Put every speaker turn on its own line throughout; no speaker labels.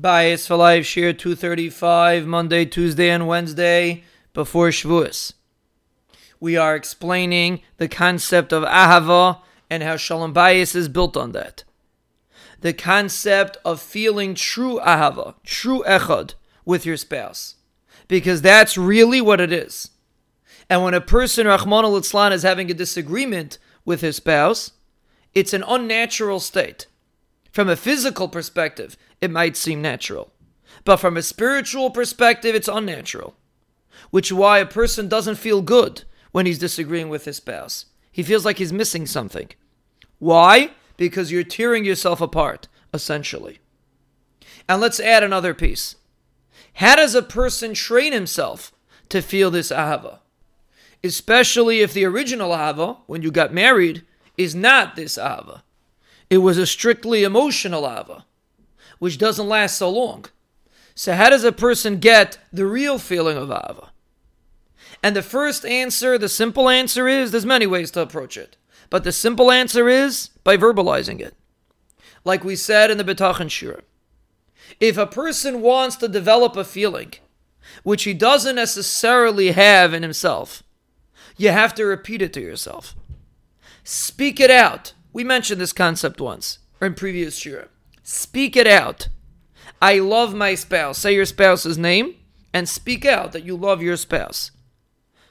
Bayis for Life Shiur 235, Monday, Tuesday, and Wednesday before Shavuos. We are explaining the concept of Ahava and how Shalom Bayis is built on that. The concept of feeling true Ahava, true Echad with your spouse. Because that's really what it is. And when a person, Rahman al is having a disagreement with his spouse, it's an unnatural state. From a physical perspective, it might seem natural. But from a spiritual perspective, it's unnatural. Which is why a person doesn't feel good when he's disagreeing with his spouse. He feels like he's missing something. Why? Because you're tearing yourself apart, essentially. And let's add another piece. How does a person train himself to feel this ahava? Especially if the original ahava, when you got married, is not this ahava. It was a strictly emotional ahava which doesn't last so long. So, how does a person get the real feeling of ahava? And the first answer, the simple answer is there's many ways to approach it. But the simple answer is by verbalizing it. Like we said in the Bitachon Shiur. If a person wants to develop a feeling which he doesn't necessarily have in himself, you have to repeat it to yourself. Speak it out. We mentioned this concept once in previous Shiur. Speak it out. I love my spouse. Say your spouse's name and speak out that you love your spouse.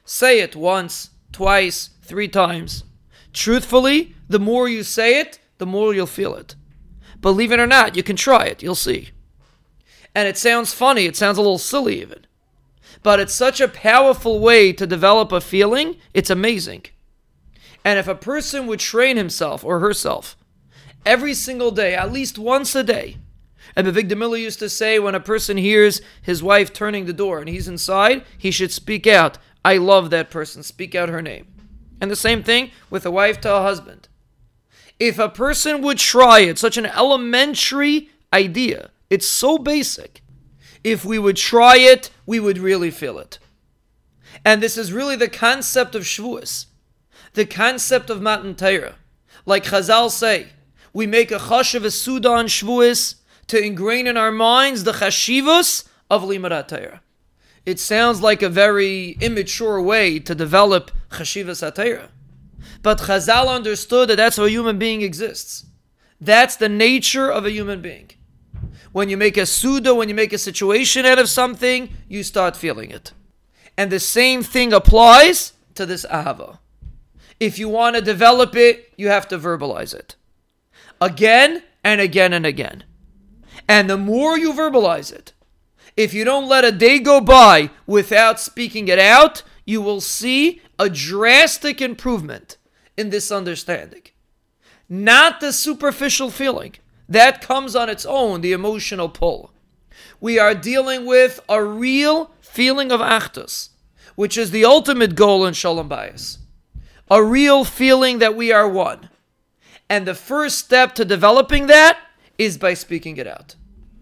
Say it once, twice, three times. Truthfully, the more you say it, the more you'll feel it. Believe it or not, you can try it. You'll see. And it sounds funny. It sounds a little silly, even. But it's such a powerful way to develop a feeling. It's amazing. And if a person would train himself or herself every single day, at least once a day. And Avigdor Miller used to say when a person hears his wife turning the door and he's inside, he should speak out, I love that person, speak out her name. And the same thing with a wife to a husband. If a person would try it, such an elementary idea, it's so basic. If we would try it, we would really feel it. And this is really the concept of Shavuos, the concept of Matan Torah. Like Chazal say, we make a chashav sudan shvuis to ingrain in our minds the chashivus of limarat Torah. It sounds like a very immature way to develop chashivas atayra. But Chazal understood that that's how a human being exists. That's the nature of a human being. When you make a suda, when you make a situation out of something, you start feeling it. And the same thing applies to this ahava. If you want to develop it, you have to verbalize it again and again and again. And the more you verbalize it, if you don't let a day go by without speaking it out, you will see a drastic improvement in this understanding. Not the superficial feeling. That comes on its own, the emotional pull. We are dealing with a real feeling of achdus, which is the ultimate goal in Shalom Bayis. A real feeling that we are one. And the first step to developing that is by speaking it out.